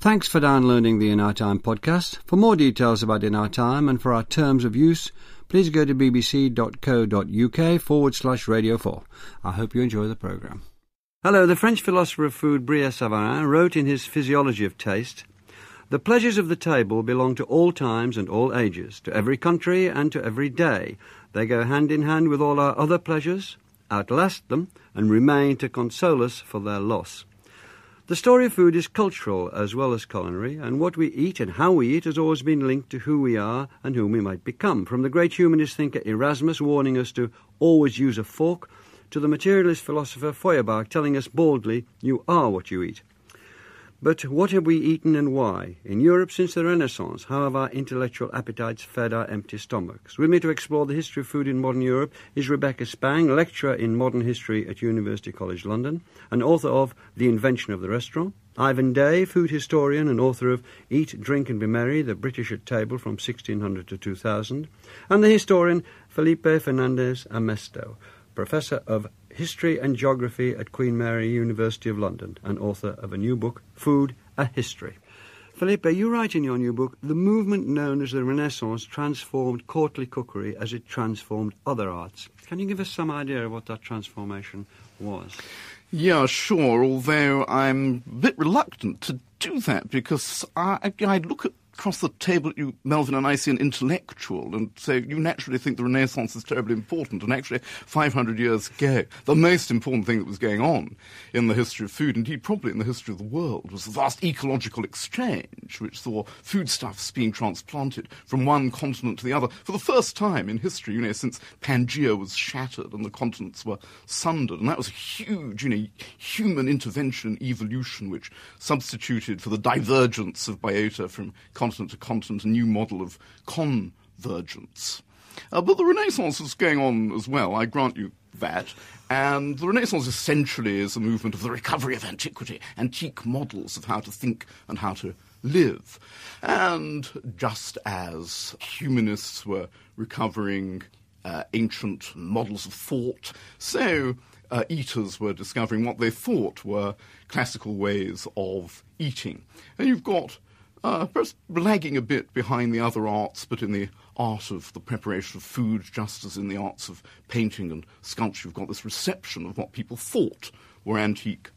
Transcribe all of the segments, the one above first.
Thanks for downloading the In Our Time podcast. For more details about In Our Time and for our terms of use, please go to bbc.co.uk forward slash radio 4. I hope you enjoy the programme. Hello, the French philosopher of food Brillat Savarin wrote in his Physiology of Taste The pleasures of the table belong to all times and all ages, to every country and to every day. They go hand in hand with all our other pleasures, outlast them, and remain to console us for their loss. The story of food is cultural as well as culinary, and what we eat and how we eat has always been linked to who we are and whom we might become. From the great humanist thinker Erasmus warning us to always use a fork, to the materialist philosopher Feuerbach telling us boldly, You are what you eat. But what have we eaten and why? In Europe since the Renaissance, how have our intellectual appetites fed our empty stomachs? With me to explore the history of food in modern Europe is Rebecca Spang, lecturer in modern history at University College London, and author of The Invention of the Restaurant. Ivan Day, food historian and author of Eat, Drink and Be Merry, The British at Table from 1600 to 2000, and the historian Felipe Fernandez Armesto, professor of history and geography at Queen Mary University of London and author of a new book, Food, a History. Felipe, you write in your new book, the movement known as the Renaissance transformed courtly cookery as it transformed other arts. Can you give us some idea of what that transformation was? Yeah, sure, although I'm a bit reluctant to do that because I, I look at across the table you, Melvyn and I see an intellectual, and so you naturally think the Renaissance is terribly important. And actually, 500 years ago, the most important thing that was going on in the history of food, indeed probably in the history of the world, was the vast ecological exchange, which saw foodstuffs being transplanted from one continent to the other for the first time in history, you know, since Pangaea was shattered and the continents were sundered. And that was a huge, you know, human intervention evolution which substituted for the divergence of biota from continent continent to a new model of convergence. Uh, but the Renaissance is going on as well, I grant you that. And the Renaissance essentially is a movement of the recovery of antiquity, antique models of how to think and how to live. And just as humanists were recovering uh, ancient models of thought, so uh, eaters were discovering what they thought were classical ways of eating. And you've got uh, perhaps lagging a bit behind the other arts, but in the art of the preparation of food, just as in the arts of painting and sculpture, you've got this reception of what people thought were antique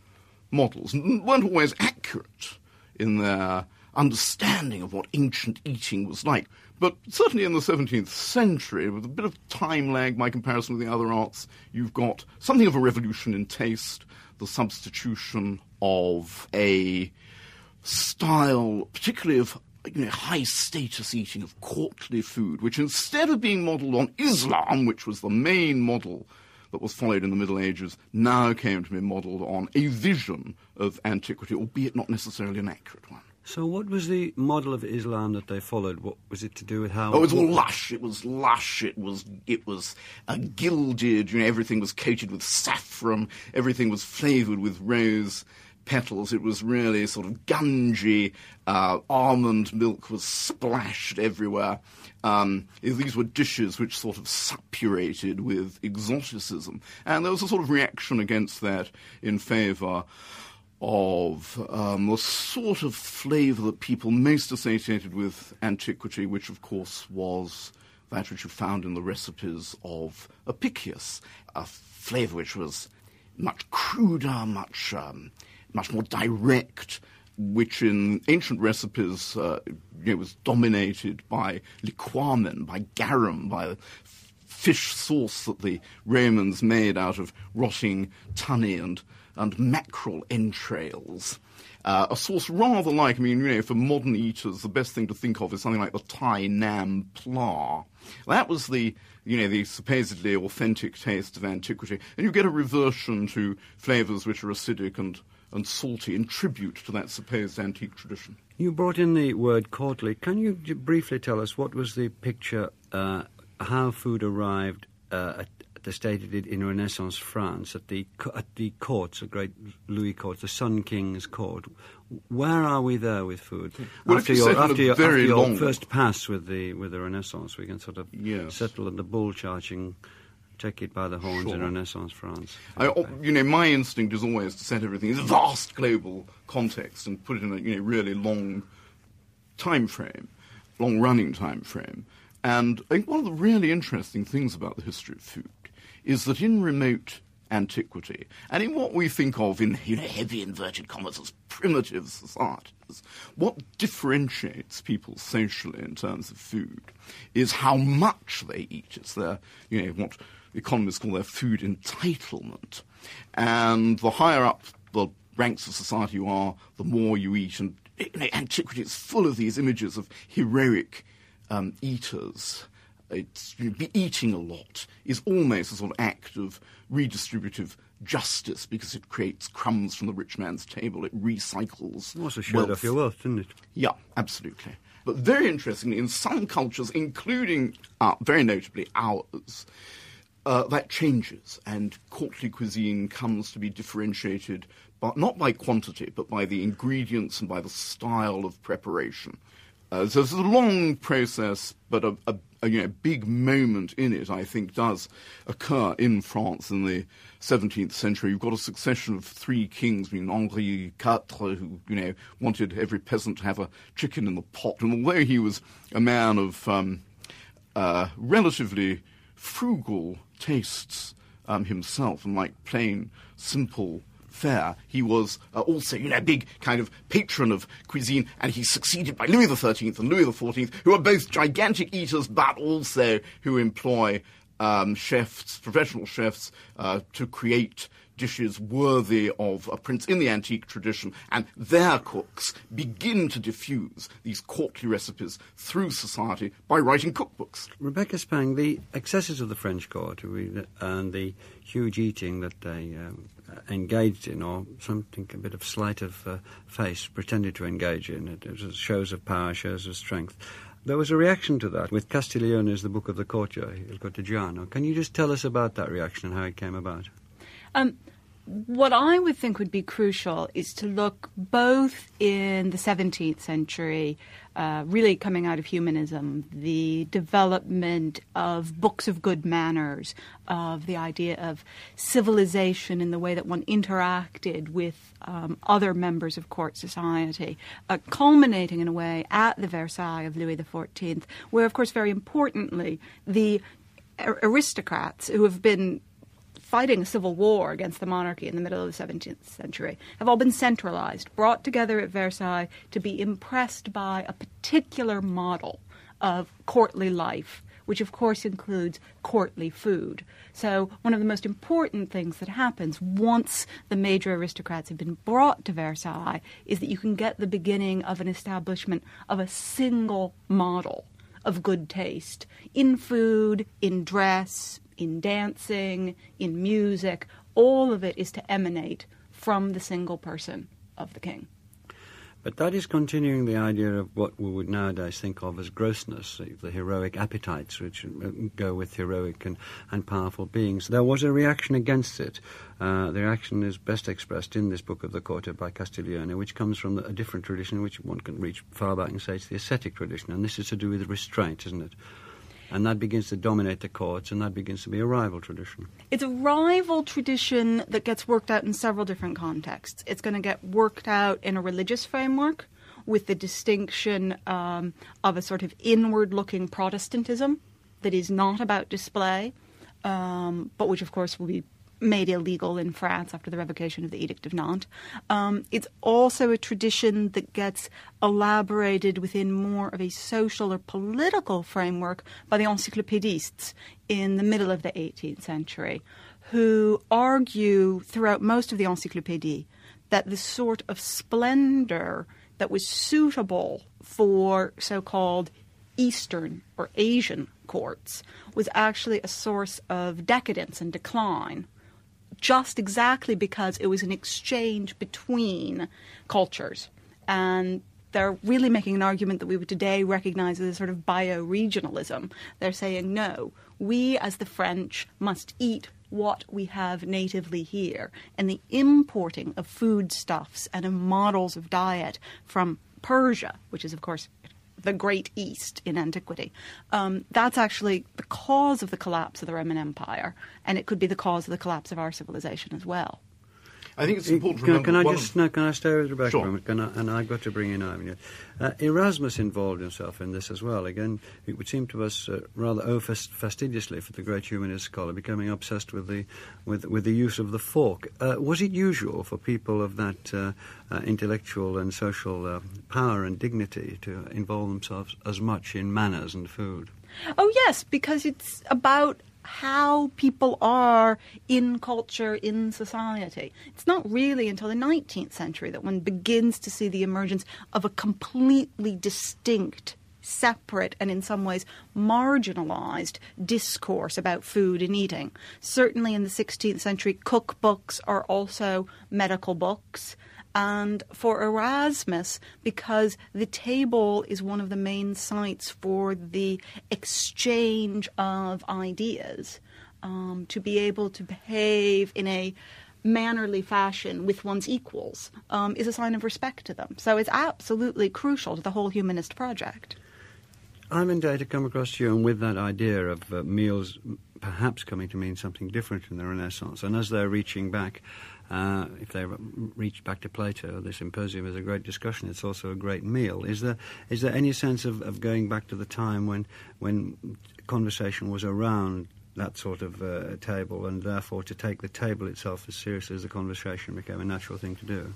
models, weren't always accurate in their understanding of what ancient eating was like. But certainly in the 17th century, with a bit of time lag by comparison with the other arts, you've got something of a revolution in taste, the substitution of a style, particularly of you know, high status eating of courtly food, which instead of being modelled on Islam, which was the main model that was followed in the Middle Ages, now came to be modelled on a vision of antiquity, albeit not necessarily an accurate one. So, what was the model of Islam that they followed? What was it to do with how? Oh, it was all lush. It was lush. It was it was uh, gilded. You know, everything was coated with saffron. Everything was flavoured with rose petals. It was really sort of gungy. Uh, almond milk was splashed everywhere. Um, these were dishes which sort of suppurated with exoticism. And there was a sort of reaction against that in favour of um, the sort of flavour that people most associated with antiquity, which of course was that which you found in the recipes of Apicius, a flavour which was much cruder, much um, much more direct, which in ancient recipes uh, you know, was dominated by liquamen, by garum, by fish sauce that the Romans made out of rotting tunny and, and mackerel entrails. Uh, a sauce rather like, I mean, you know, for modern eaters, the best thing to think of is something like the Thai nam pla. That was the, you know, the supposedly authentic taste of antiquity. And you get a reversion to flavours which are acidic and and salty in tribute to that supposed antique tradition. You brought in the word courtly. Can you briefly tell us what was the picture, uh, how food arrived uh, at the state it did in Renaissance France at the at the courts, the great Louis court, the Sun King's court. Where are we there with food? Well, after your, after your, after your first pass with the with the Renaissance, we can sort of yeah. settle on the bull charging take it by the horns Sure. in Renaissance France. I, oh, you know, my instinct is always to set everything in a vast global context and put it in a you know really long time frame, long running time frame. And I think one of the really interesting things about the history of food is that in remote antiquity, and in what we think of in you know, heavy inverted commas as primitive societies, what differentiates people socially in terms of food is how much they eat. It's their, you know, what economists call their food entitlement. And the higher up the ranks of society you are, the more you eat. And you know, antiquity is full of these images of heroic um, eaters. It's, be eating a lot is almost a sort of act of redistributive justice because it creates crumbs from the rich man's table. It recycles. Also showed wealth. off your wealth, didn't it? Yeah, absolutely. But very interestingly, in some cultures, including uh, very notably ours, uh, that changes, and courtly cuisine comes to be differentiated, but not by quantity, but by the ingredients and by the style of preparation. Uh, so it's a long process, but a, a, a you know, big moment in it, I think, does occur in France in the 17th century. You've got a succession of three kings, I mean, Henri IV, who, you know, wanted every peasant to have a chicken in the pot. And although he was a man of um, uh, relatively frugal tastes um, himself and like plain, simple fare. He was uh, also, you know, a big kind of patron of cuisine, and he's succeeded by Louis XIII and Louis XIV, who are both gigantic eaters, but also who employ um, chefs, professional chefs, uh, to create dishes worthy of a prince in the antique tradition, and their cooks begin to diffuse these courtly recipes through society by writing cookbooks. Rebecca Spang, the excesses of the French court and the huge eating that they um, engaged in, or something, a bit of sleight of uh, face, pretended to engage in, it, it was shows of power, shows of strength. There was a reaction to that with Castiglione's The Book of the Courtier, Il Cortegiano. Can you just tell us about that reaction and how it came about? Um, what I would think would be crucial is to look both in the 17th century, uh, really coming out of humanism, the development of books of good manners, of the idea of civilization in the way that one interacted with um, other members of court society, uh, culminating in a way at the Versailles of Louis XIV, where, of course, very importantly, the aristocrats who have been fighting a civil war against the monarchy in the middle of the 17th century have all been centralized, brought together at Versailles to be impressed by a particular model of courtly life, which of course includes courtly food. So, one of the most important things that happens once the major aristocrats have been brought to Versailles is that you can get the beginning of an establishment of a single model of good taste in food, in dress, in dancing, in music. All of it is to emanate from the single person of the king. But that is continuing the idea of what we would nowadays think of as grossness, the- heroic appetites which uh, go with heroic and, and powerful beings. There was a reaction against it. Uh, the reaction is best expressed in this book of the Corte by Castiglione, which comes from a different tradition, which one can reach far back and say it's the ascetic tradition. And this is to do with restraint, isn't it? And that begins to dominate the courts, and that begins to be a rival tradition. It's a rival tradition that gets worked out in several different contexts. It's going to get worked out in a religious framework with the distinction um, of a sort of inward looking Protestantism that is not about display, um, but which, of course, will be made illegal in France after the revocation of the Edict of Nantes. Um, it's also a tradition that gets elaborated within more of a social or political framework by the encyclopedists in the middle of the 18th century, who argue throughout most of the encyclopédie that the sort of splendor that was suitable for so called Eastern or Asian courts was actually a source of decadence and decline, just exactly because it was an exchange between cultures. And they're really making an argument that we would today recognize as a sort of bioregionalism. They're saying, no, we as the French must eat what we have natively here. And the importing of foodstuffs and of models of diet from Persia, which is, of course, the Great East in antiquity. Um, that's actually the cause of the collapse of the Roman Empire, and it could be the cause of the collapse of our civilization as well. I think it's important to Can, remember can I just of- no, can I stay with Rebecca Sure. for a moment? Can I, and I've got to bring in Ivan. here. Uh, Erasmus involved himself in this as well. Again, it would seem to us uh, rather oh fast- fastidiously for the great humanist scholar, becoming obsessed with the with with the use of the fork. Uh, was it usual for people of that uh, uh, intellectual and social uh, power and dignity to involve themselves as much in manners and food? Oh, yes, because it's about how people are in culture, in society. It's not really until the 19th century that one begins to see the emergence of a completely distinct, separate, and in some ways marginalized discourse about food and eating. Certainly in the 16th century, cookbooks are also medical books. And for Erasmus, because the table is one of the main sites for the exchange of ideas, um, to be able to behave in a mannerly fashion with one's equals um, is a sign of respect to them. So it's absolutely crucial to the whole humanist project. Ivan Day to come across you and with that idea of uh, meals perhaps coming to mean something different in the Renaissance, and as they're reaching back, uh, if they reach back to Plato, the symposium is a great discussion. It's also a great meal. Is there is there any sense of, of going back to the time when when conversation was around that sort of uh, table, and therefore to take the table itself as seriously as the conversation became a natural thing to do?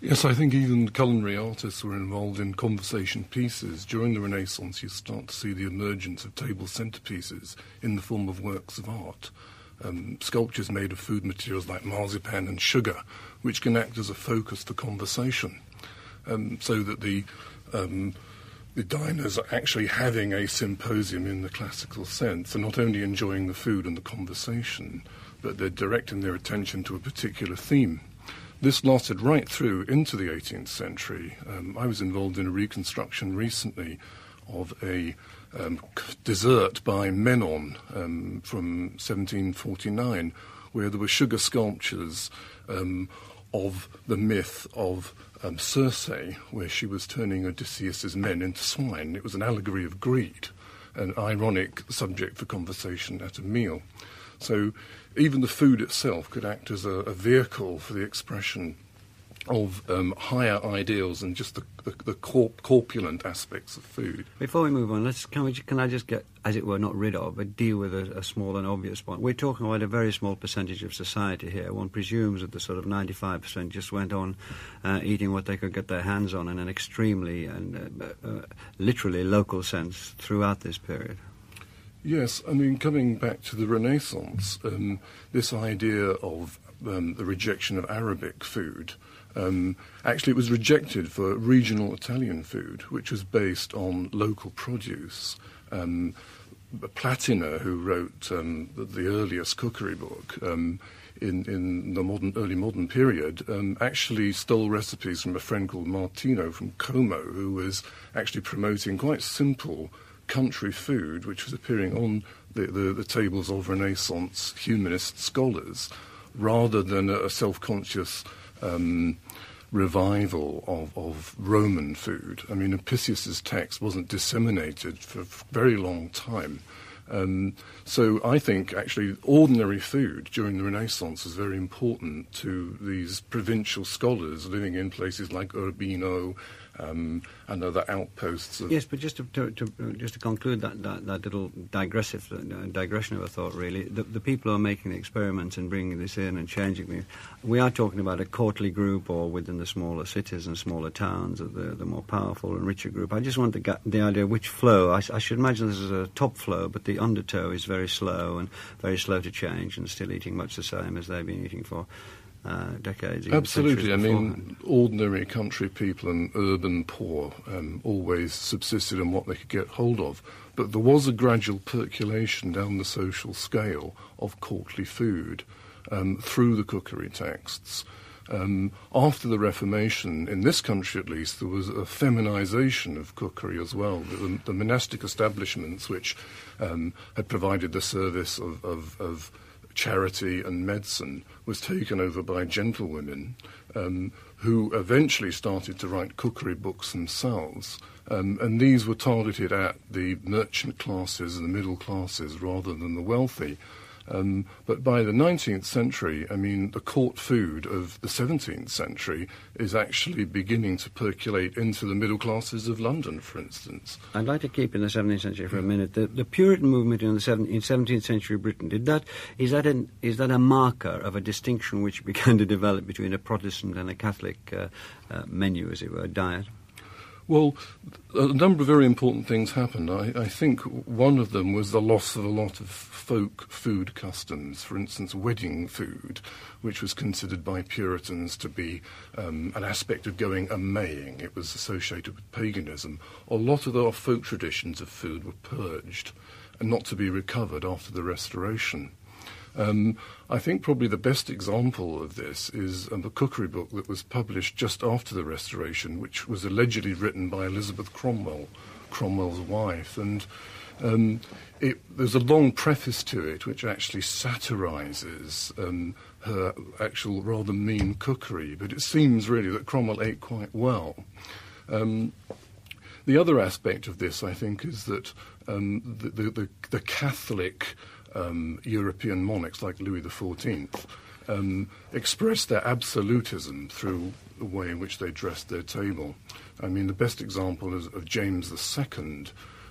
Yes, I think even culinary artists were involved in conversation pieces. During the Renaissance, you start to see the emergence of table centerpieces in the form of works of art. Um, sculptures made of food materials like marzipan and sugar, which can act as a focus for conversation, um, so that the um, the diners are actually having a symposium in the classical sense. They're not only enjoying the food and the conversation, but they're directing their attention to a particular theme. This lasted right through into the 18th century. Um, I was involved in a reconstruction recently of a um, dessert by Menon um, from 1749, where there were sugar sculptures um, of the myth of um, Circe, where she was turning Odysseus's men into swine. It was an allegory of greed, an ironic subject for conversation at a meal. So even the food itself could act as a, a vehicle for the expression of um, higher ideals and just the, the, the corp- corpulent aspects of food. Before we move on, let's can we can I just get, as it were, not rid of, but deal with a, a small and obvious point. We're talking about a very small percentage of society here. One presumes that the sort of ninety-five percent just went on uh, eating what they could get their hands on in an extremely and uh, uh, literally local sense throughout this period. Yes, I mean, coming back to the Renaissance, um, this idea of um, the rejection of Arabic food. Um, actually, it was rejected for regional Italian food, which was based on local produce. Um, Platina, who wrote um, the, the earliest cookery book um, in, in the modern, early modern period, um, actually stole recipes from a friend called Martino from Como, who was actually promoting quite simple country food, which was appearing on the, the, the tables of Renaissance humanist scholars, rather than a, a self-conscious um, revival of, of Roman food. I mean, Apicius's text wasn't disseminated for a very long time. Um, so I think actually ordinary food during the Renaissance was very important to these provincial scholars living in places like Urbino um, and other outposts Yes, but just to, to, to just to conclude that, that, that little digressive uh, digression of a thought, really, the, the people who are making the experiments and bringing this in and changing it, we are talking about a courtly group or within the smaller cities and smaller towns, the, the more powerful and richer group. I just want get the idea which flow. I should imagine this is a top flow, but the undertow is very slow and very slow to change and still eating much the same as they've been eating for uh, decades. Absolutely. I mean, ordinary country people and urban poor um, always subsisted on what they could get hold of. But there was a gradual percolation down the social scale of courtly food um, through the cookery texts. Um, after the Reformation, in this country at least, there was a feminization of cookery as well. The, the monastic establishments, which um, had provided the service of, of, of charity and medicine was taken over by gentlewomen um, who eventually started to write cookery books themselves. Um, and these were targeted at the merchant classes and the middle classes rather than the wealthy. Um, but by the 19th century, I mean, the court food of the 17th century is actually beginning to percolate into the middle classes of London, for instance. I'd like to keep in the 17th century for a minute. The, the Puritan movement in the 17th, in 17th century Britain, did that, is, that an, is that a marker of a distinction which began to develop between a Protestant and a Catholic uh, uh, menu, as it were, diet? Well, a number of very important things happened. I, I, think one of them was the loss of a lot of folk food customs. For instance, wedding food, which was considered by Puritans to be um, an aspect of going a maying. It was associated with paganism. A lot of our folk traditions of food were purged and not to be recovered after the Restoration. Um, I think probably the best example of this is um, a cookery book that was published just after the Restoration, which was allegedly written by Elizabeth Cromwell, Cromwell's wife. And um, it, there's a long preface to it which actually satirizes um, her actual rather mean cookery, but it seems really that Cromwell ate quite well. Um, the other aspect of this, I think, is that um, the, the, the Catholic um, European monarchs like Louis XIV um, expressed their absolutism through the way in which they dressed their table. I mean, the best example is of James II,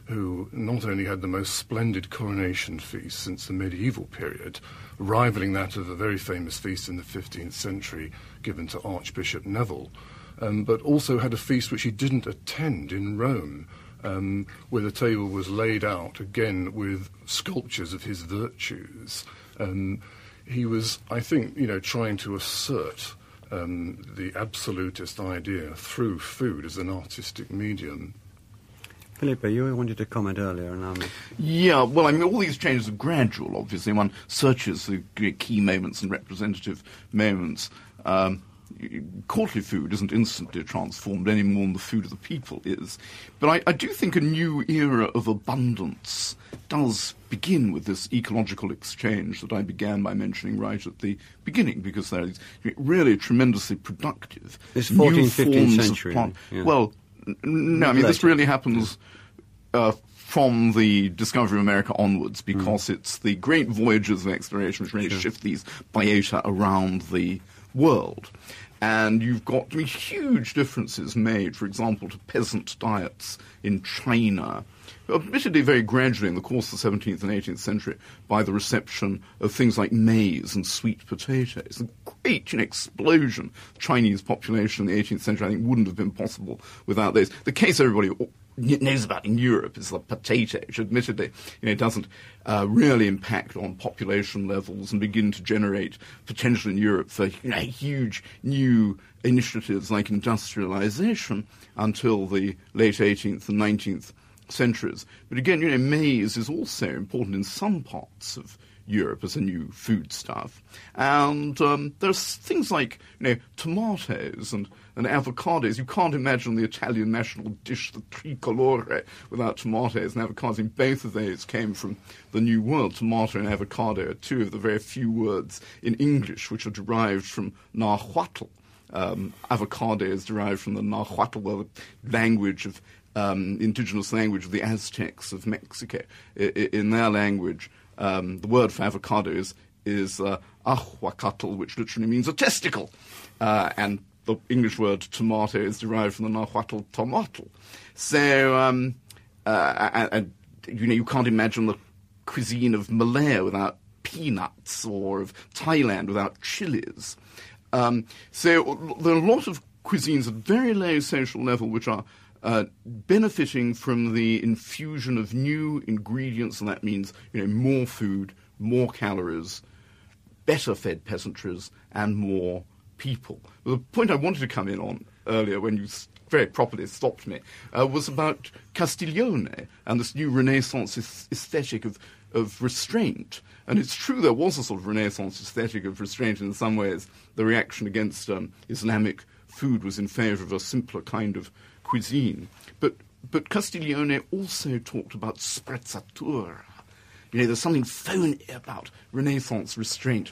who not only had the most splendid coronation feast since the medieval period, rivaling that of a very famous feast in the 15th century given to Archbishop Neville, um, but also had a feast which he didn't attend in Rome um, where the table was laid out again with sculptures of his virtues. Um, he was, I think, you know, trying to assert um, the absolutist idea through food as an artistic medium. Philippa, you wanted to comment earlier. And, Yeah, well, I mean, all these changes are gradual, obviously. One searches the key moments and representative moments. Um, courtly food isn't instantly transformed any more than the food of the people is. But I, I do think a new era of abundance does begin with this ecological exchange that I began by mentioning right at the beginning, because there is really tremendously productive. This 14th, 15th century. Yeah. Well, n- no, I mean, this really happens. Uh, from the discovery of America onwards, because mm. it's the great voyages of exploration which really sure. shift these biota around the world. And you've got huge differences made, for example, to peasant diets in China, admittedly very gradually in the course of the 17th and 18th century by the reception of things like maize and sweet potatoes. A great you know, explosion Chinese population in the 18th century, I think, wouldn't have been possible without those. The case everybody knows about in Europe is the potato, which admittedly you know, it doesn't uh, really impact on population levels and begin to generate potential in Europe for you know, huge new initiatives like industrialization until the late 18th and 19th centuries. But again, you know, maize is also important in some parts of Europe as a new foodstuff. And um, there's things like you know tomatoes and, and avocados. You can't imagine the Italian national dish, the tricolore, without tomatoes and avocados. And both of those came from the New World. Tomato and avocado are two of the very few words in English which are derived from Nahuatl. Um, avocado is derived from the Nahuatl language of um, indigenous language of the Aztecs of Mexico. I, in their language, um, the word for avocado is, is uh, ahuacatl, which literally means a testicle. Uh, and the English word tomato is derived from the Nahuatl tomatl. So, um, uh, and, you know, you can't imagine the cuisine of Malaya without peanuts or of Thailand without chilies. Um, so there are a lot of cuisines at very low social level which are uh, benefiting from the infusion of new ingredients, and that means you know more food, more calories, better fed peasantries, and more people. the point I wanted to come in on earlier, when you very properly stopped me, uh, was about Castiglione and this new Renaissance aesthetic of of restraint. And it's true there was a sort of Renaissance aesthetic of restraint in some ways. The reaction against um, Islamic food was in favor of a simpler kind of cuisine. But, but Castiglione also talked about sprezzatura. You know, there's something phony about Renaissance restraint.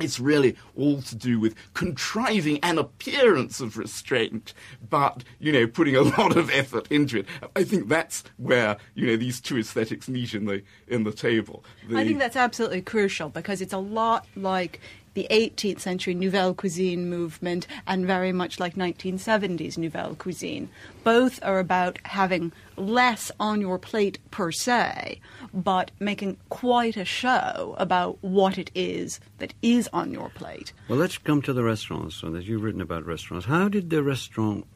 It's really all to do with contriving an appearance of restraint, but, you know, putting a lot of effort into it. I think that's where, you know, these two aesthetics meet in the, in the table. The, I think that's absolutely crucial because it's a lot like the 18th century Nouvelle Cuisine movement and very much like 1970s Nouvelle Cuisine. Both are about having less on your plate per se, but making quite a show about what it is that is on your plate. Well, let's come to the restaurants. So, that you've written about restaurants. How did the restaurant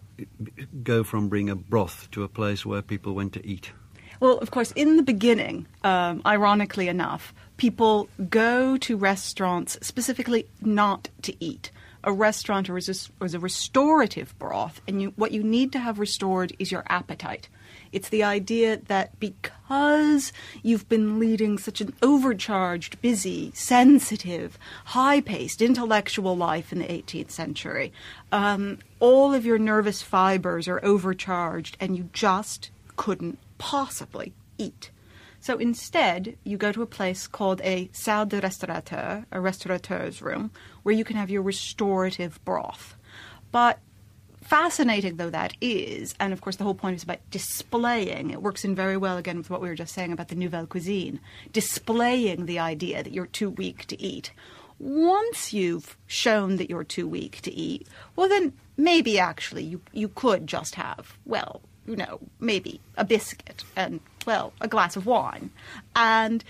go from being a broth to a place where people went to eat? Well, of course, in the beginning, um, ironically enough, people go to restaurants specifically not to eat. A restaurant is a, is a restorative broth, and you, what you need to have restored is your appetite. It's the idea that because you've been leading such an overcharged, busy, sensitive, high paced intellectual life in the 18th century, um, all of your nervous fibers are overcharged and you just couldn't possibly eat. So instead, you go to a place called a salle de restaurateur, a restaurateur's room, where you can have your restorative broth. But fascinating though that is, and of course the whole point is about displaying, it works in very well again with what we were just saying about the nouvelle cuisine, displaying the idea that you're too weak to eat. Once you've shown that you're too weak to eat, well then maybe actually you, you could just have, well, you know, maybe a biscuit and, well, a glass of wine. And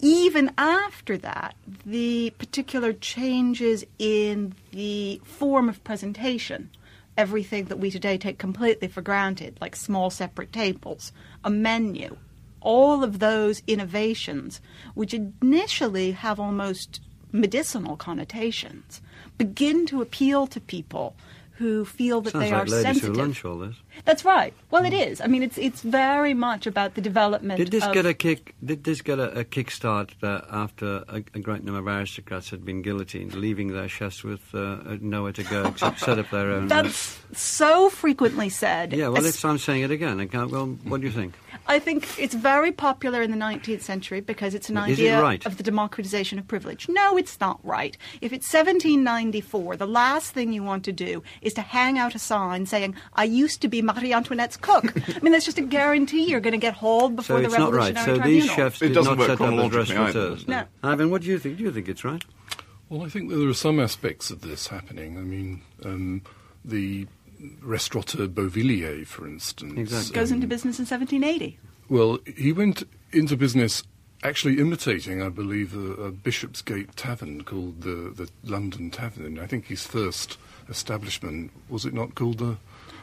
even after that, the particular changes in the form of presentation, everything that we today take completely for granted, like small separate tables, a menu, all of those innovations, which initially have almost medicinal connotations, begin to appeal to people who feel that Sounds they like are ladies sensitive. who lunch all this. That's right. Well, it is. I mean, it's it's very much about the development. Did this of, get a kick? Did this get a, a kickstart uh, after a, a great number of aristocrats had been guillotined, leaving their chefs with uh, nowhere to go except set up their own? uh, That's so frequently said. yeah, well, I'm saying it again. Well, what do you think? I think it's very popular in the 19th century because it's an Is it idea right? of the democratization of privilege. No, it's not right. If it's 1794, the last thing you want to do is to hang out a sign saying, I used to be Marie Antoinette's cook. I mean, that's just a guarantee you're going to get hauled before So the it's not right. So Tribunal. these chefs did doesn't set up as chronologically either. restaurateurs. No. Ivan, what do you think? Do you think it's right? Well, I think there are some aspects of this happening. I mean, um, the restaurateur Beauvillier, for instance, Exactly. Goes um, into business in 1780. Well, he went into business actually imitating, I believe, a, a Bishopsgate tavern called the, the London Tavern. I think his first establishment was it not called the?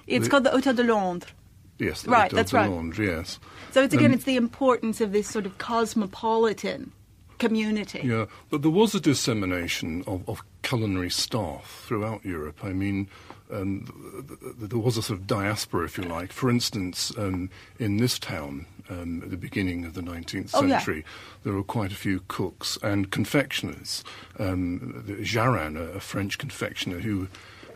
It's the- called the Hôtel de Londres. yes, the Right, Hotel that's de right. Londres, yes. So it's again, Um, it's the importance of this sort of cosmopolitan community. Yeah, but there was a dissemination of, of culinary staff throughout Europe. I mean, um, th- th- th- there was a sort of diaspora, if you like. For instance, um, in this town, um, at the beginning of the 19th Oh, yeah. century, there were quite a few cooks and confectioners. Um, Jarrin, a, a French confectioner who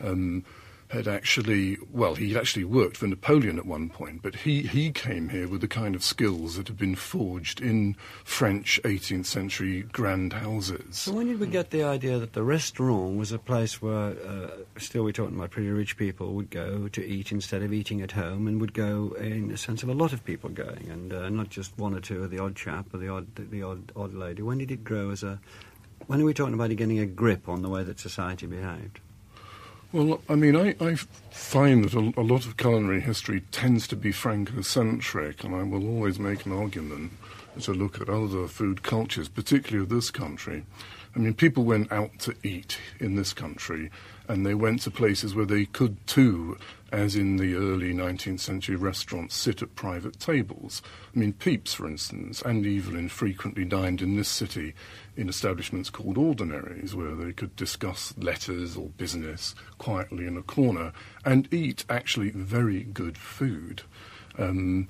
um, had actually, well, he'd actually worked for Napoleon at one point, but he, he came here with the kind of skills that had been forged in French 18th century grand houses. So when did we get the idea that the restaurant was a place where, uh, still we're talking about pretty rich people, would go to eat instead of eating at home and would go in the sense of a lot of people going and uh, not just one or two or the odd chap or the odd, the odd, odd lady? When did it grow as a... When are we talking about getting a grip on the way that society behaved? Well, I mean, I, I find that a, a lot of culinary history tends to be Francocentric, and I will always make an argument to look at other food cultures, particularly of this country. I mean, people went out to eat in this country, and they went to places where they could too, as in the early 19th century restaurants, sit at private tables. I mean, Pepys, for instance, and Evelyn frequently dined in this city in establishments called ordinaries, where they could discuss letters or business quietly in a corner and eat actually very good food. Um,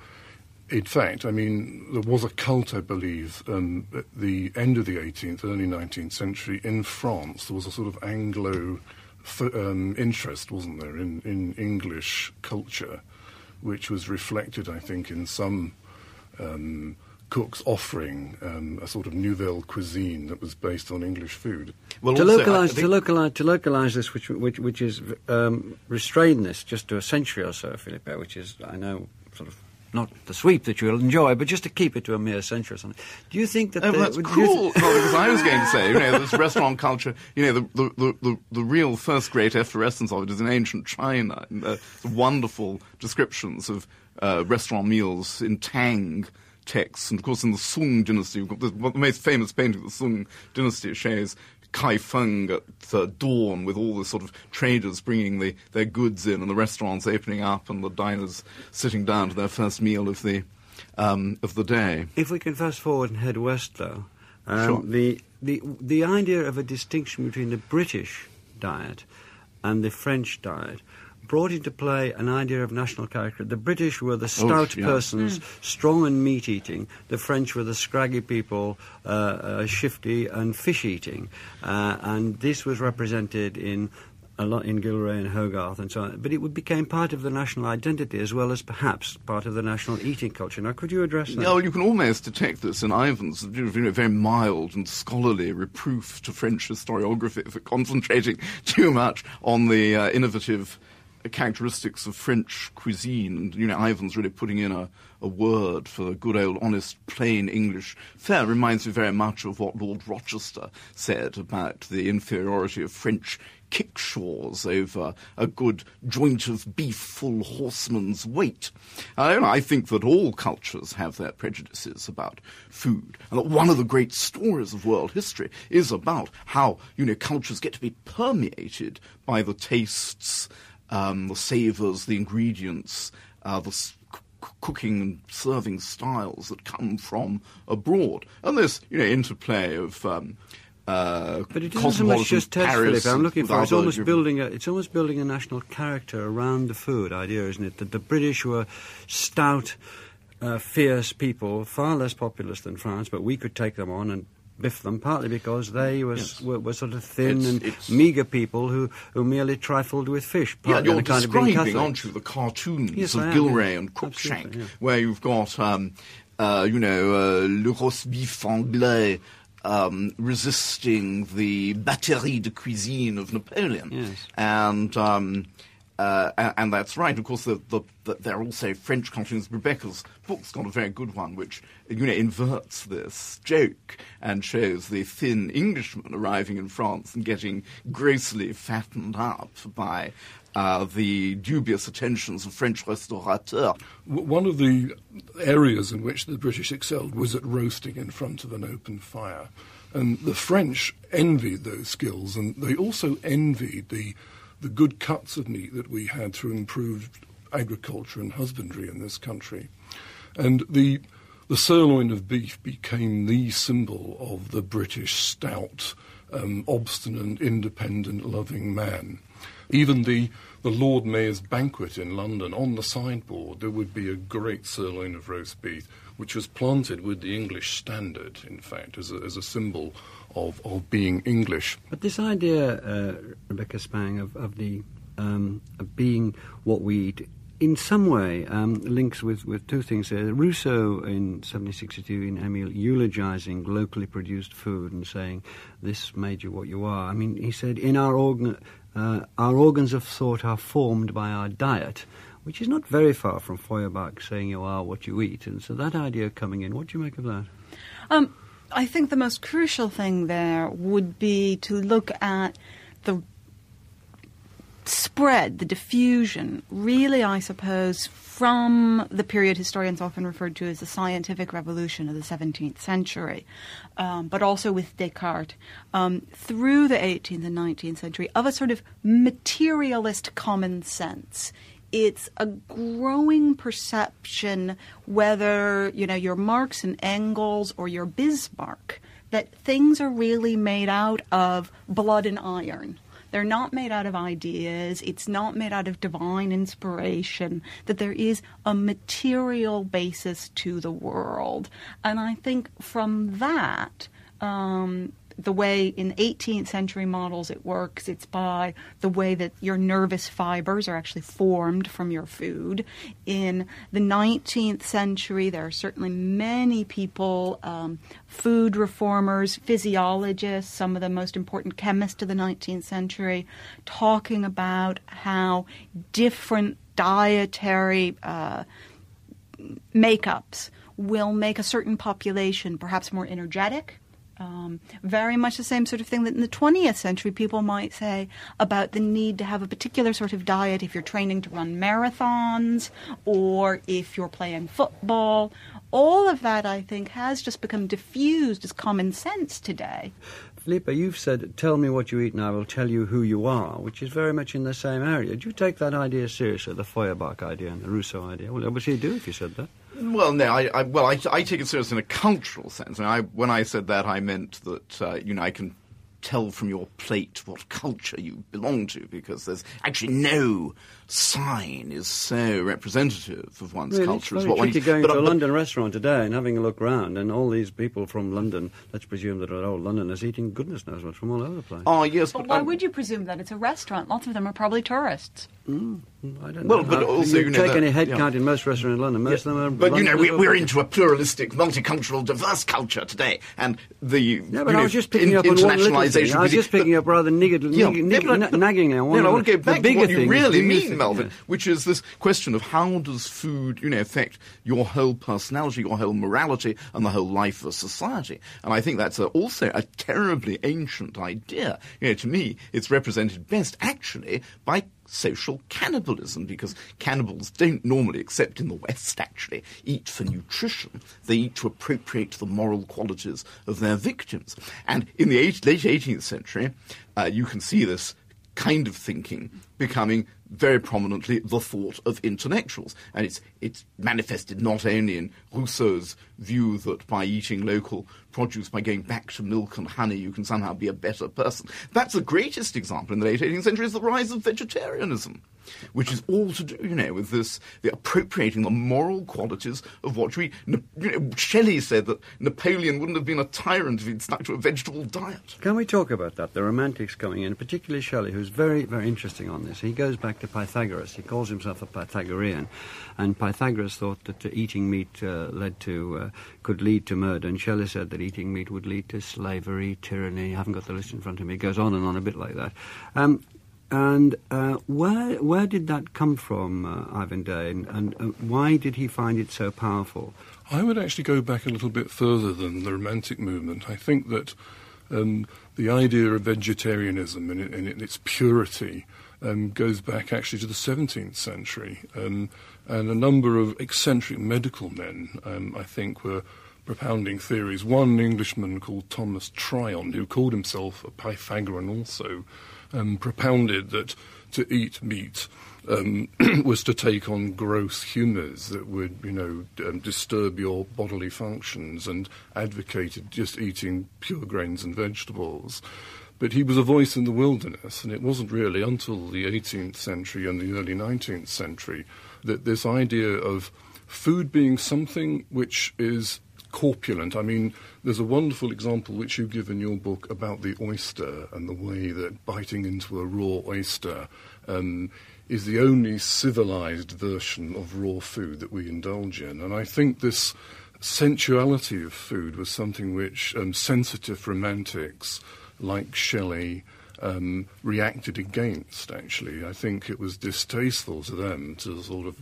in fact, I mean, there was a cult, I believe, um, at the end of the 18th, early 19th century in France. There was a sort of Anglo f- um, interest, wasn't there, in, in English culture, which was reflected, I think, in some um, cooks offering um, a sort of nouvelle cuisine that was based on English food. Well, to also, localize, think- to localize, to localize this, which which which is um, restrain this just to a century or so, Philippe, which is I know sort of not the sweep that you'll enjoy, but just to keep it to a mere century or something. Do you think that Oh, the, that's cruel. th- well, because I was going to say, you know, this restaurant culture, you know, the, the, the, the, the real first great efflorescence of it is in ancient China. And wonderful descriptions of uh, restaurant meals in Tang texts. And of course, in the Sung dynasty, we've got the, the most famous painting of the Sung dynasty shows Kai Feng at uh, dawn with all the sort of traders bringing the, their goods in and the restaurants opening up and the diners sitting down to their first meal of the, um, of the day. If we can fast forward and head west, though, um, Sure. the, the, the idea of a distinction between the British diet and the French diet brought into play an idea of national character. The British were the stout yeah. persons, strong and meat eating. The French were the scraggy people, uh, uh, shifty and fish eating. Uh, and this was represented in a lot in Gillray and Hogarth and so on. But it became part of the national identity as well as perhaps part of the national eating culture. Now, could you address that? Yeah, well, you can almost detect this in Ivan's you know, very mild and scholarly reproof to French historiography for concentrating too much on the uh, innovative characteristics of French cuisine. And, you know, Ivan's really putting in a, a word for good old, honest, plain English fare. Reminds me very much of what Lord Rochester said about the inferiority of French kickshaws over a good joint of beef full horseman's weight. Uh, I, don't know, I think that all cultures have their prejudices about food, and that one of the great stories of world history is about how you know cultures get to be permeated by the tastes, um, the savors, the ingredients, uh, the c- cooking and serving styles that come from abroad, and this you know interplay of. Um, uh, But it isn't so much just Philip. I'm looking for. It's almost building a. It's almost building a national character around the food idea, isn't it? That the British were stout, uh, fierce people, far less populous than France, but we could take them on and biff them, partly because they was, Yes. were, were sort of thin It's- and it's- meager people who, who merely trifled with fish. Yeah, you're describing, aren't you, the cartoons Yes, of am, Gillray yeah. and Cruikshank, yeah. where you've got, um, uh, you know, uh, le roast beef anglais um, resisting the batterie de cuisine of Napoleon. Yes. And, um, uh, and, and that's right. Of course, the, the, the, there are also French cartoons. Rebecca's book's got a very good one, which you know inverts this joke and shows the thin Englishman arriving in France and getting grossly fattened up by uh, the dubious attentions of French restaurateurs. One of the areas in which the British excelled was at roasting in front of an open fire. And the French envied those skills, and they also envied the, the good cuts of meat that we had through improved agriculture and husbandry in this country. And the, the sirloin of beef became the symbol of the British stout, um, obstinate, independent, loving man. Even the, the Lord Mayor's banquet in London, on the sideboard, there would be a great sirloin of roast beef, which was planted with the English standard, in fact, as a, as a symbol of, of being English. But this idea, uh, Rebecca Spang, of, of the um, of being what we eat, in some way um, links with, with two things. Uh, Rousseau in 1762 in Emile eulogizing locally produced food and saying, "This made you what you are." I mean, he said, "In our organ, uh, our organs of thought are formed by our diet." Which is not very far from Feuerbach saying you are what you eat. And so that idea coming in, what do you make of that? Um, I think the most crucial thing there would be to look at the spread, the diffusion, really, I suppose, from the period historians often referred to as the scientific revolution of the 17th century, um, but also with Descartes, um, through the 18th and 19th century, of a sort of materialist common sense it's a growing perception, whether you know you're Marx and Engels or you're Bismarck, that things are really made out of blood and iron. They're not made out of ideas. It's not made out of divine inspiration. That there is a material basis to the world, and I think from that. Um, the way in 18th century models it works, it's by the way that your nervous fibers are actually formed from your food. In the 19th century, there are certainly many people, um, food reformers, physiologists, some of the most important chemists of the 19th century, talking about how different dietary uh, makeups will make a certain population perhaps more energetic. Um, very much the same sort of thing that in the 20th century people might say about the need to have a particular sort of diet if you're training to run marathons or if you're playing football. All of that, I think, has just become diffused as common sense today. Philippa, you've said, tell me what you eat and I will tell you who you are, which is very much in the same area. Do you take that idea seriously, the Feuerbach idea and the Rousseau idea? Well, obviously you do if you said that. Well, no, I, I well, I, I, take it seriously in a cultural sense. I, when I said that, I meant that uh, you know I can tell from your plate what culture you belong to, because there's actually no sign is so representative of one's really, culture it's as what one. one. going but, to a but, London restaurant today and having a look round, and all these people from London, let's presume that are old Londoners eating goodness knows what from all over the place. Oh yes, but, but why um, would you presume that it's a restaurant? Lots of them are probably tourists. Mm, I don't Well, know. but also, you, you know, take that- any head yeah. count in most restaurants in London. Most of them are. But you know, we, Londoners we're into a pluralistic, multicultural, diverse culture today, and the Yeah, but you I know, was just picking in- up on one little internationalization. thing. I was just the- picking up rather niggard, Yeah, nig- yeah, nig- but- na- nagging on one No, no, I of want the, to go back to what you things. really Do mean, Melvyn, yes. which is this question of how does food, you know, affect your whole personality, your whole morality, and the whole life of society. And I think that's a, also a terribly ancient idea. You know, to me, it's represented best actually by social cannibalism because cannibals don't normally, except in the West actually, eat for nutrition. They eat to appropriate the moral qualities of their victims. And in the late 18th century, uh, you can see this kind of thinking becoming very prominently the thought of intellectuals. And it's, it's manifested not only in Rousseau's view that by eating local produce, by going back to milk and honey, you can somehow be a better person. That's the greatest example in the late 18th century is the rise of vegetarianism, which is all to do, you know, with this, the appropriating the moral qualities of what we, you know, Shelley said that Napoleon wouldn't have been a tyrant if he'd stuck to a vegetable diet. Can we talk about that? The romantics coming in, particularly Shelley, who's very, very interesting on He goes back to Pythagoras. He calls himself a Pythagorean, and Pythagoras thought that uh, eating meat uh, led to uh, could lead to murder, and Shelley said that eating meat would lead to slavery, tyranny. I haven't got the list in front of me. It goes on and on a bit like that. Um, and uh, where where did that come from, uh, Ivan Day, and, and uh, why did he find it so powerful? I would actually go back a little bit further than the Romantic movement. I think that um, the idea of vegetarianism in in its purity um, goes back actually to the 17th century. Um, and a number of eccentric medical men, um, I think, were propounding theories. One Englishman called Thomas Tryon, who called himself a Pythagorean also, um, propounded that to eat meat um, was to take on gross humours that would, you know, um, disturb your bodily functions, and advocated just eating pure grains and vegetables. But he was a voice in the wilderness, and it wasn't really until the 18th century and the early 19th century that this idea of food being something which is corpulent. I mean, there's a wonderful example which you give in your book about the oyster and the way that biting into a raw oyster um, is the only civilized version of raw food that we indulge in. And I think this sensuality of food was something which um, sensitive romantics like Shelley um, reacted against, actually. I think it was distasteful to them to sort of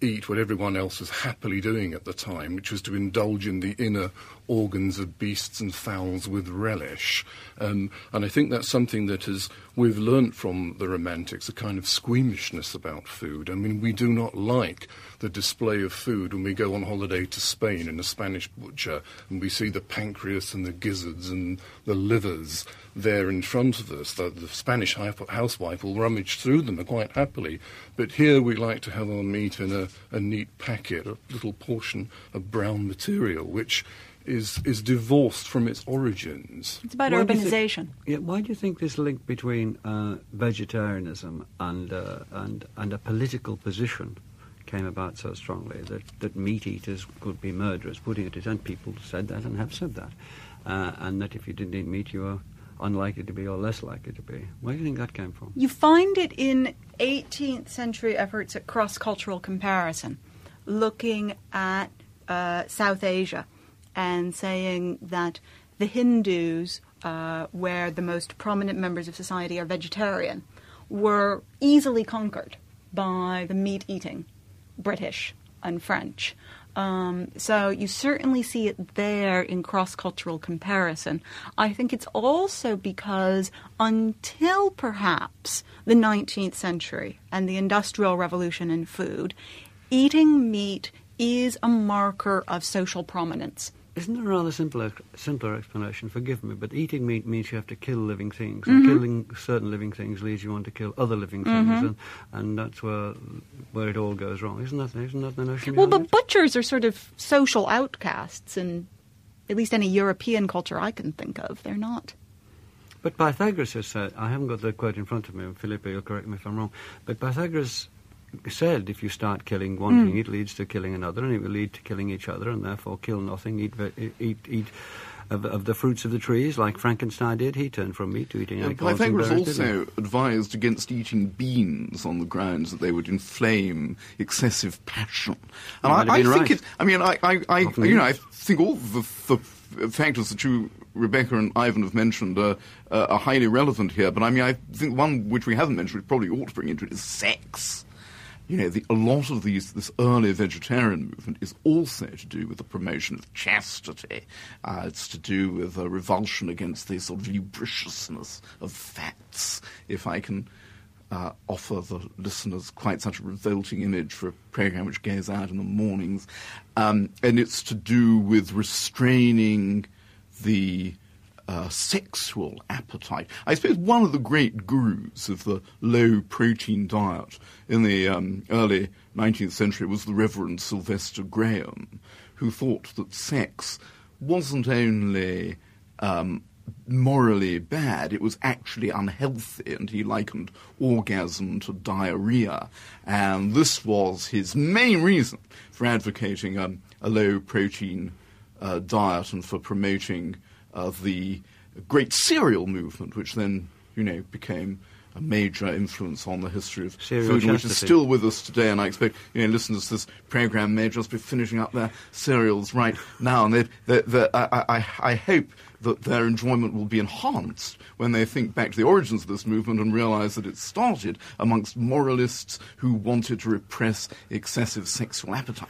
eat what everyone else was happily doing at the time, which was to indulge in the inner organs of beasts and fowls with relish. Um, and I think that's something that has, we've learnt from the Romantics, a kind of squeamishness about food. I mean, we do not like the display of food when we go on holiday to Spain in a Spanish butcher and we see the pancreas and the gizzards and the livers there in front of us. The, the Spanish housewife will rummage through them quite happily. But here we like to have our meat in a, a neat packet, a little portion of brown material, which is, is divorced from its origins. It's about Why do you thi- urbanization. Yeah, why do you think this link between uh, vegetarianism and, uh, and, and a political position came about so strongly that, that meat eaters could be murderers, putting it, and people said that and have said that. uh, and that if you didn't eat meat, you were unlikely to be or less likely to be. Where do you think that came from? You find it in 18th century efforts at cross cultural comparison, looking at uh, South Asia and saying that the Hindus, uh, where the most prominent members of society are vegetarian, were easily conquered by the meat eating British and French. Um, so you certainly see it there in cross cultural comparison. I think it's also because until perhaps the 19th century and the Industrial Revolution in food, eating meat is a marker of social prominence. Isn't there a rather simpler, simpler explanation? Forgive me, but eating meat means you have to kill living things, and mm-hmm. killing certain living things leads you on to kill other living things, mm-hmm. and, and that's where where it all goes wrong. Isn't that isn't that the notion? Well, but it? butchers are sort of social outcasts, and at least any European culture I can think of, they're not. But Pythagoras has said, I haven't got the quote in front of me, Felipe, you'll correct me if I'm wrong, but Pythagoras said if you start killing one mm. thing, it leads to killing another, and it will lead to killing each other, and therefore kill nothing, eat, eat, eat of, of, the fruits of the trees, like Frankenstein did. He turned from meat to eating yeah, acorns. Pythagoras also advised against eating beans on the grounds that they would inflame excessive passion. And I, I, think right. it. I mean, I, I, I you know, I think all the, the factors that you Rebecca and Ivan have mentioned are, uh, are highly relevant here. But I mean, I think one which we haven't mentioned, which probably ought to bring into it, is sex you know, the, a lot of these, this early vegetarian movement is also to do with the promotion of chastity. Uh, it's to do with a revulsion against the sort of lubriciousness of fats. If I can uh, offer the listeners quite such a revolting image for a program which goes out in the mornings, um, and it's to do with restraining the uh, sexual appetite. I suppose one of the great gurus of the low protein diet in the um, early 19th century was the Reverend Sylvester Graham, who thought that sex wasn't only um, morally bad, it was actually unhealthy, and he likened orgasm to diarrhea. And this was his main reason for advocating um, a low protein uh, diet and for promoting of the great cereal movement, which then, you know, became a major influence on the history of cereal food, which is still with us today. And I expect you know listeners to this program may just be finishing up their cereals right now, and they, they, they, I, I, I hope that their enjoyment will be enhanced when they think back to the origins of this movement and realize that it started amongst moralists who wanted to repress excessive sexual appetite.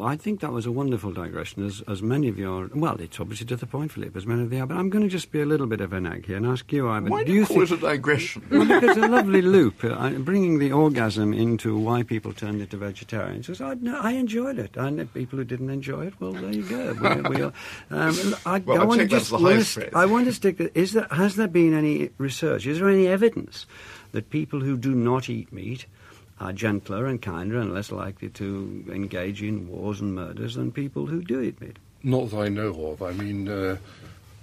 Well, I think that was a wonderful digression, as, as many of you are. Well, it's obviously to the point, Philip, as many of you are. But I'm going to just be a little bit of an egg here and ask you, Ivan. Why do you, you call think, it a digression? Well, because a lovely loop, uh, bringing the orgasm into why people turned into vegetarians. I, no, I enjoyed it. And people who didn't enjoy it, well, there you go. We, we are, um, I, well, I, I want to just I want to stick. To, is there, has there been any research? Is there any evidence that people who do not eat meat are gentler and kinder and less likely to engage in wars and murders than people who do meat. Not that I know of. I mean, uh,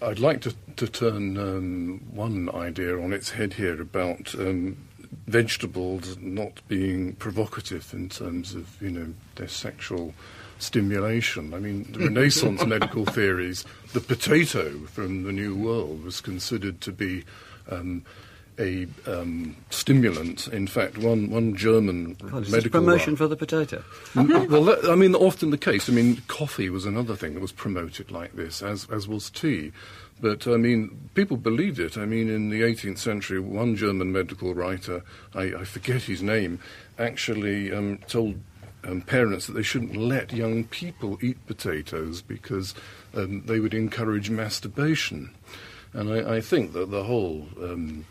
I'd like to, to turn um, one idea on its head here about um, vegetables not being provocative in terms of, you know, their sexual stimulation. I mean, the Renaissance medical theories, the potato from the New World was considered to be um, a um, stimulant. In fact, one one German medical promotion for the potato. well, that, I mean, often the case. I mean, coffee was another thing that was promoted like this, as as was tea. But I mean, people believed it. I mean, in the 18th century, one German medical writer, I, I forget his name, actually um, told um, parents that they shouldn't let young people eat potatoes because um, they would encourage masturbation. And I, I think that the whole um,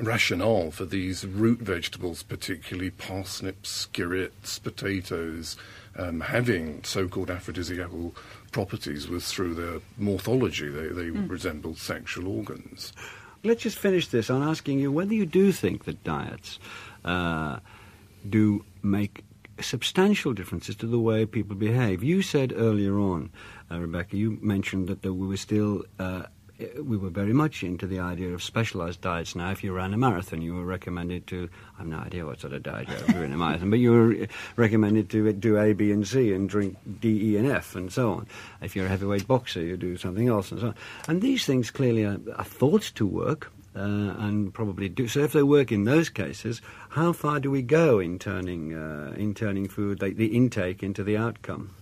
rationale for these root vegetables, particularly parsnips, skirrets, potatoes, um, having so-called aphrodisiacal properties was through their morphology. They, they mm. resembled sexual organs. Let's just finish this on asking you whether you do think that diets uh, do make substantial differences to the way people behave. You said earlier on, uh, Rebecca, you mentioned that we were still uh, we were very much into the idea of specialized diets. Now, if you ran a marathon, you were recommended to, I have no idea what sort of diet you were in a marathon, but you were recommended to do A, B, and C and drink D, E, and F and so on. If you're a heavyweight boxer, you do something else and so on. And these things clearly are, are thought to work. Uh, and probably do so. If they work in those cases, how far do we go in turning uh, in turning food, like the intake, into the outcome?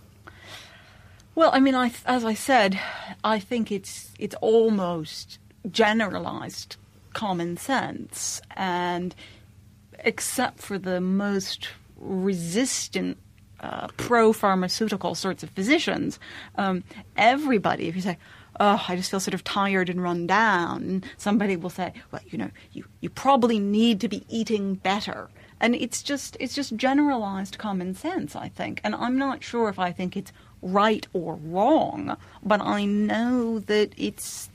Well, I mean, I, as I said, I think it's it's almost generalized common sense, and except for the most resistant uh, pro pharmaceutical sorts of physicians, um, everybody, if you say, oh, I just feel sort of tired and run down, somebody will say, well, you know, you, you probably need to be eating better. And it's just it's just generalized common sense, I think. And I'm not sure if I think it's right or wrong, but I know that it's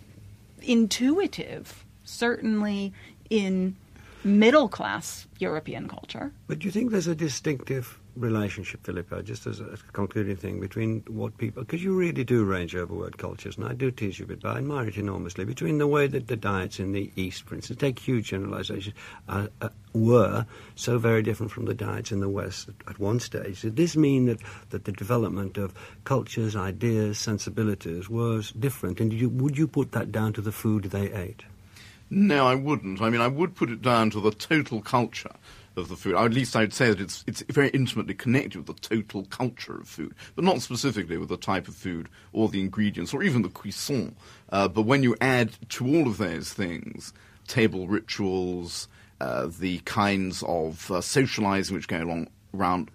intuitive, certainly in middle class European culture. But do you think there's a distinctive relationship, Felipe, just as a concluding thing, between what people, because you really do range over world cultures, and I do tease you a bit, but I admire it enormously, between the way that the diets in the East, for instance, take huge generalizations, uh, uh, were so very different from the diets in the West at, at one stage. Did this mean that, that the development of cultures, ideas, sensibilities was different? And you, would you put that down to the food they ate? No, I wouldn't. I mean, I would put it down to the total culture of the food. Or at least I'd say that it's it's very intimately connected with the total culture of food, but not specifically with the type of food or the ingredients or even the cuisson. Uh, but when you add to all of those things, table rituals, uh, the kinds of uh, socializing which go along around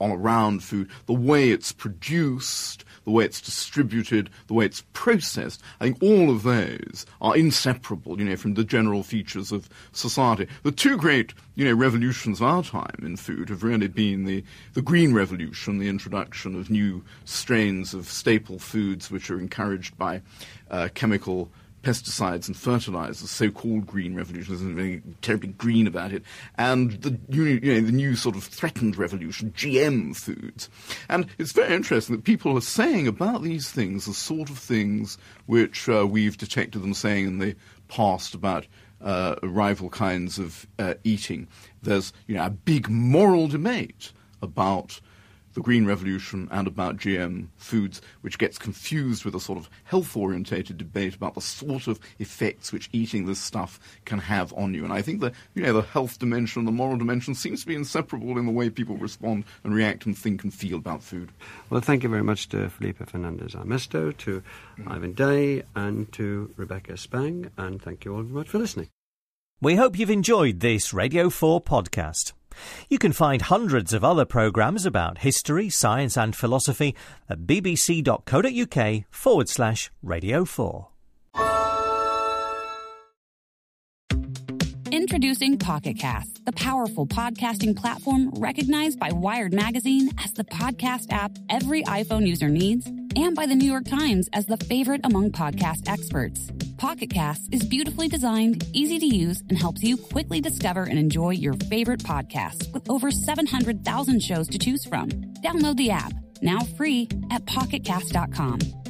on around food, the way it's produced, the way it's distributed, the way it's processed. I think all of those are inseparable, you know, from the general features of society. The two great, you know, revolutions of our time in food have really been the, the green revolution, the introduction of new strains of staple foods which are encouraged by uh, chemical pesticides and fertilizers, so-called green revolution. There's nothing terribly green about it. And the you know, the new sort of threatened revolution, GM foods. And it's very interesting that people are saying about these things the sort of things which uh, we've detected them saying in the past about uh, rival kinds of uh, eating. There's you know a big moral debate about the Green Revolution and about GM foods, which gets confused with a sort of health orientated debate about the sort of effects which eating this stuff can have on you. And I think that, you know, the health dimension and the moral dimension seems to be inseparable in the way people respond and react and think and feel about food. Well, thank you very much to Felipe Fernandez Armesto, to mm. Ivan Day, and to Rebecca Spang, and thank you all very much for listening. We hope you've enjoyed this Radio 4 podcast. You can find hundreds of other programmes about history, science, and philosophy at bbc.co.uk forward slash radio 4. Introducing Pocket Cast, the powerful podcasting platform recognized by Wired Magazine as the podcast app every iPhone user needs and by the New York Times as the favorite among podcast experts. Pocket Casts is beautifully designed, easy to use, and helps you quickly discover and enjoy your favorite podcasts with over 700,000 shows to choose from. Download the app, now free, at pocketcast.com.